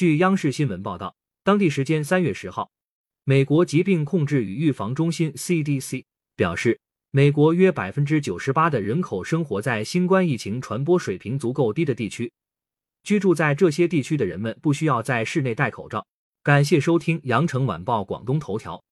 据央视新闻报道当地时间三月十号美国疾病控制与预防中心 cdc 表示美国约百分之九十八的人口生活在新冠疫情传播水平足够低的地区居住在这些地区的人们不需要在室内戴口罩。感谢收听羊城晚报广东头条。